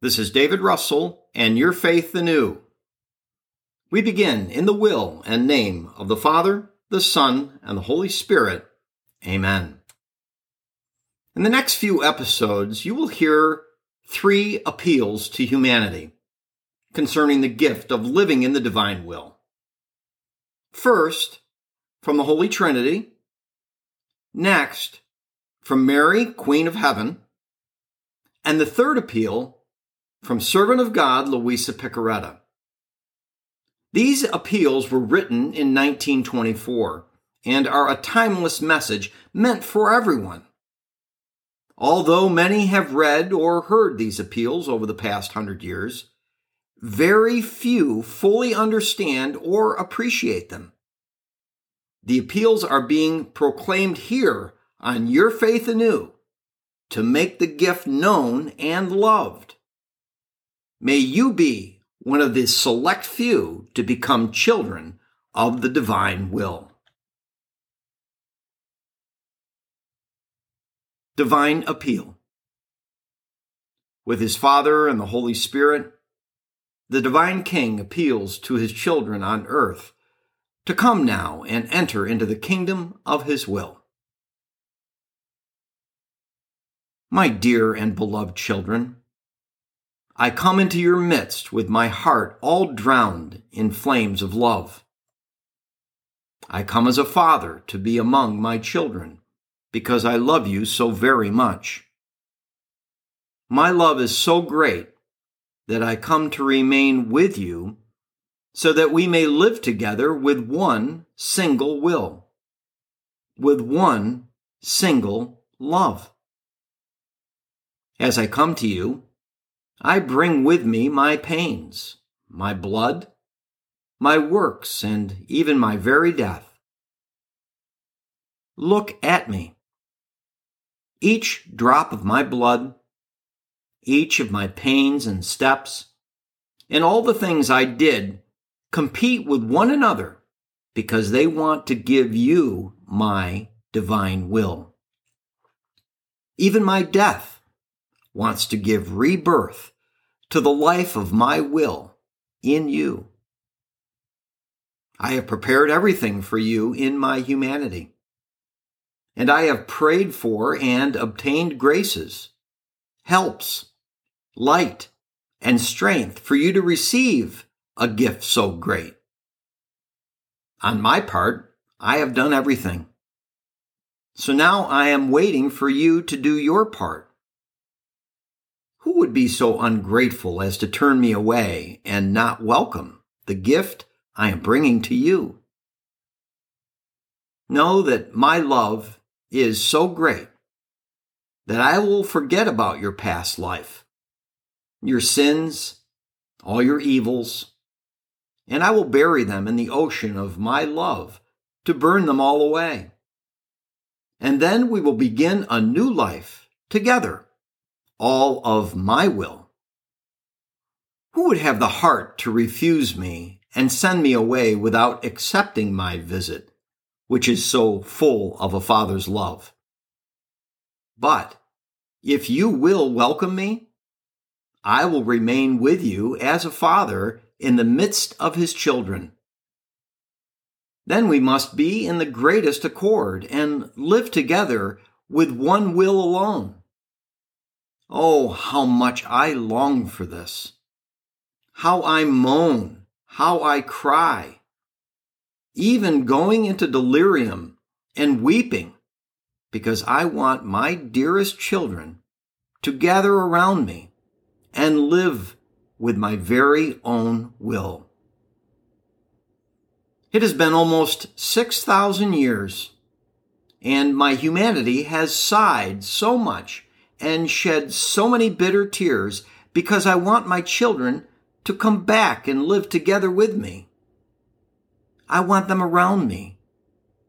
This is David Russell and Your Faith Anew. We begin in the will and name of the Father, the Son, and the Holy Spirit. Amen. In the next few episodes, you will hear three appeals to humanity concerning the gift of living in the divine will. First, from the Holy Trinity. Next, from Mary, Queen of Heaven. And the third appeal from servant of God Luisa Piccarreta. These appeals were written in 1924 and are a timeless message meant for everyone. Although many have read or heard these appeals over the past hundred years, very few fully understand or appreciate them. The appeals are being proclaimed here on Your Faith Anew to make the gift known and loved. May you be one of the select few to become children of the divine will. Divine Appeal With his Father and the Holy Spirit, the Divine King appeals to his children on earth to come now and enter into the kingdom of his will. My dear and beloved children, I come into your midst with my heart all drowned in flames of love. I come as a father to be among my children because I love you so very much. My love is so great that I come to remain with you so that we may live together with one single will, with one single love. As I come to you, I bring with me my pains, my blood, my works, and even my very death. Look at me. Each drop of my blood, each of my pains and steps, and all the things I did compete with one another because they want to give you my divine will. Even my death wants to give rebirth to the life of my will in you. I have prepared everything for you in my humanity and I have prayed for and obtained graces, helps, light, and strength for you to receive a gift so great. On my part, I have done everything. So now I am waiting for you to do your part. Who would be so ungrateful as to turn me away and not welcome the gift I am bringing to you? Know that my love is so great that I will forget about your past life, your sins, all your evils, and I will bury them in the ocean of my love to burn them all away. And then we will begin a new life together, all of my will. Who would have the heart to refuse me and send me away without accepting my visit which is so full of a father's love. But if you will welcome me, I will remain with you as a father in the midst of his children. Then we must be in the greatest accord and live together with one will alone. Oh, how much I long for this. How I moan, how I cry, even going into delirium and weeping, because I want my dearest children to gather around me and live with my very own will. It has been almost 6,000 years, and my humanity has sighed so much and shed so many bitter tears because I want my children to come back and live together with me. I want them around me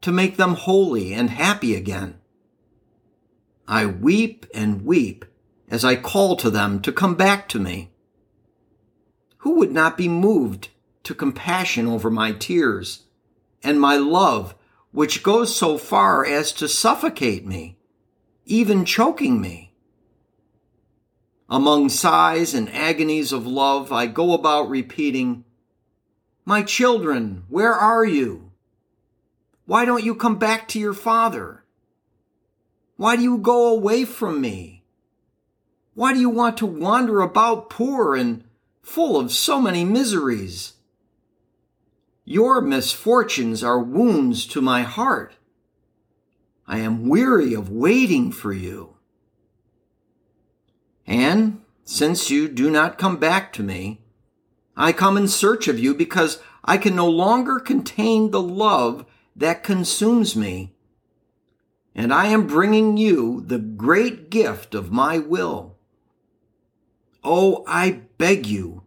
to make them holy and happy again. I weep and weep as I call to them to come back to me. Who would not be moved to compassion over my tears and my love, which goes so far as to suffocate me, even choking me. Among sighs and agonies of love, I go about repeating, My children, where are you? Why don't you come back to your father? Why do you go away from me? Why do you want to wander about poor and full of so many miseries? Your misfortunes are wounds to my heart. I am weary of waiting for you. And since you do not come back to me, I come in search of you because I can no longer contain the love that consumes me. And I am bringing you the great gift of my will. Oh, I beg you,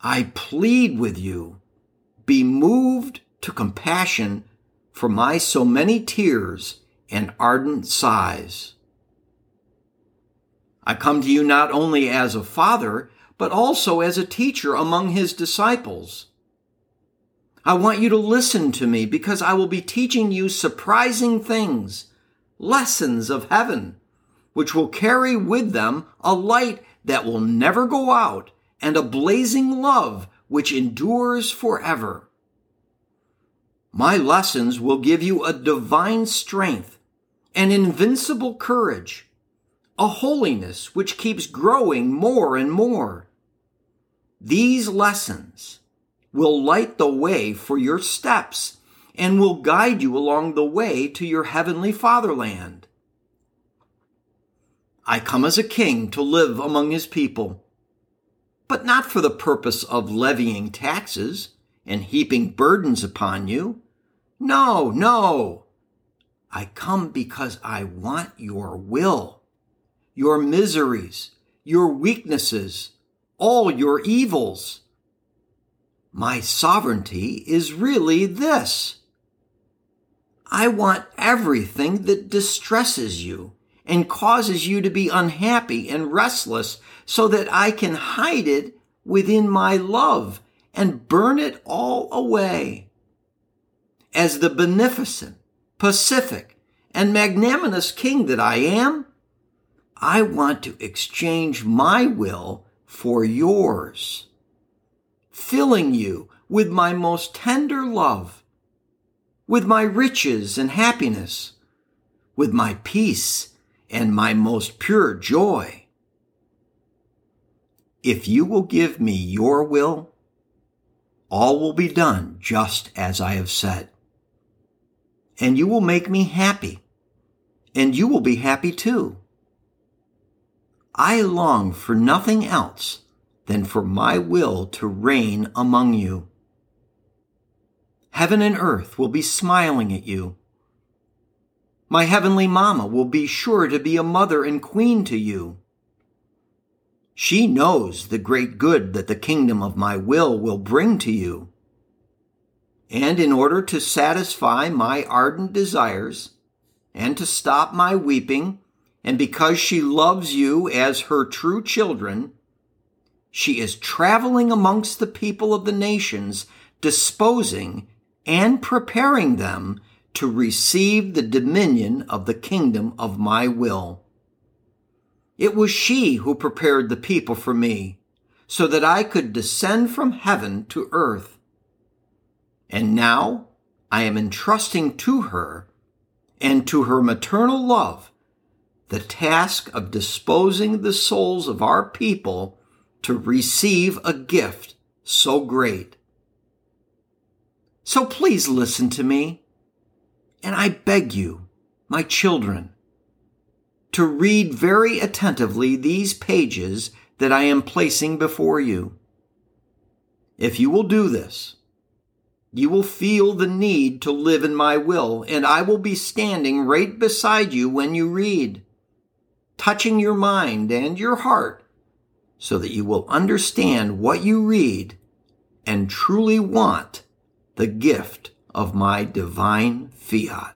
I plead with you be moved to compassion for my so many tears and ardent sighs. I come to you not only as a father, but also as a teacher among his disciples. I want you to listen to me because I will be teaching you surprising things, lessons of heaven, which will carry with them a light that will never go out and a blazing love which endures forever. My lessons will give you a divine strength, an invincible courage, a holiness which keeps growing more and more. These lessons will light the way for your steps and will guide you along the way to your heavenly fatherland. I come as a king to live among his people but not for the purpose of levying taxes and heaping burdens upon you. No, no. I come because I want your will, your miseries, your weaknesses, all your evils. My sovereignty is really this. I want everything that distresses you and causes you to be unhappy and restless so that I can hide it within my love and burn it all away. As the beneficent, pacific, and magnanimous king that I am, I want to exchange my will for yours, filling you with my most tender love, with my riches and happiness, with my peace and my most pure joy. If you will give me your will, all will be done just as I have said. And you will make me happy, and you will be happy too. I long for nothing else than for my will to reign among you. Heaven and earth will be smiling at you. My heavenly mamma will be sure to be a mother and queen to you. She knows the great good that the kingdom of my will will bring to you. And in order to satisfy my ardent desires and to stop my weeping, and because she loves you as her true children, she is traveling amongst the people of the nations, disposing and preparing them to receive the dominion of the kingdom of my will. It was she who prepared the people for me so that I could descend from heaven to earth. And now I am entrusting to her and to her maternal love the task of disposing the souls of our people to receive a gift so great. So please listen to me, and I beg you, my children, to read very attentively these pages that I am placing before you. If you will do this, you will feel the need to live in my will, and I will be standing right beside you when you read, touching your mind and your heart so that you will understand what you read and truly want the gift of my divine fiat.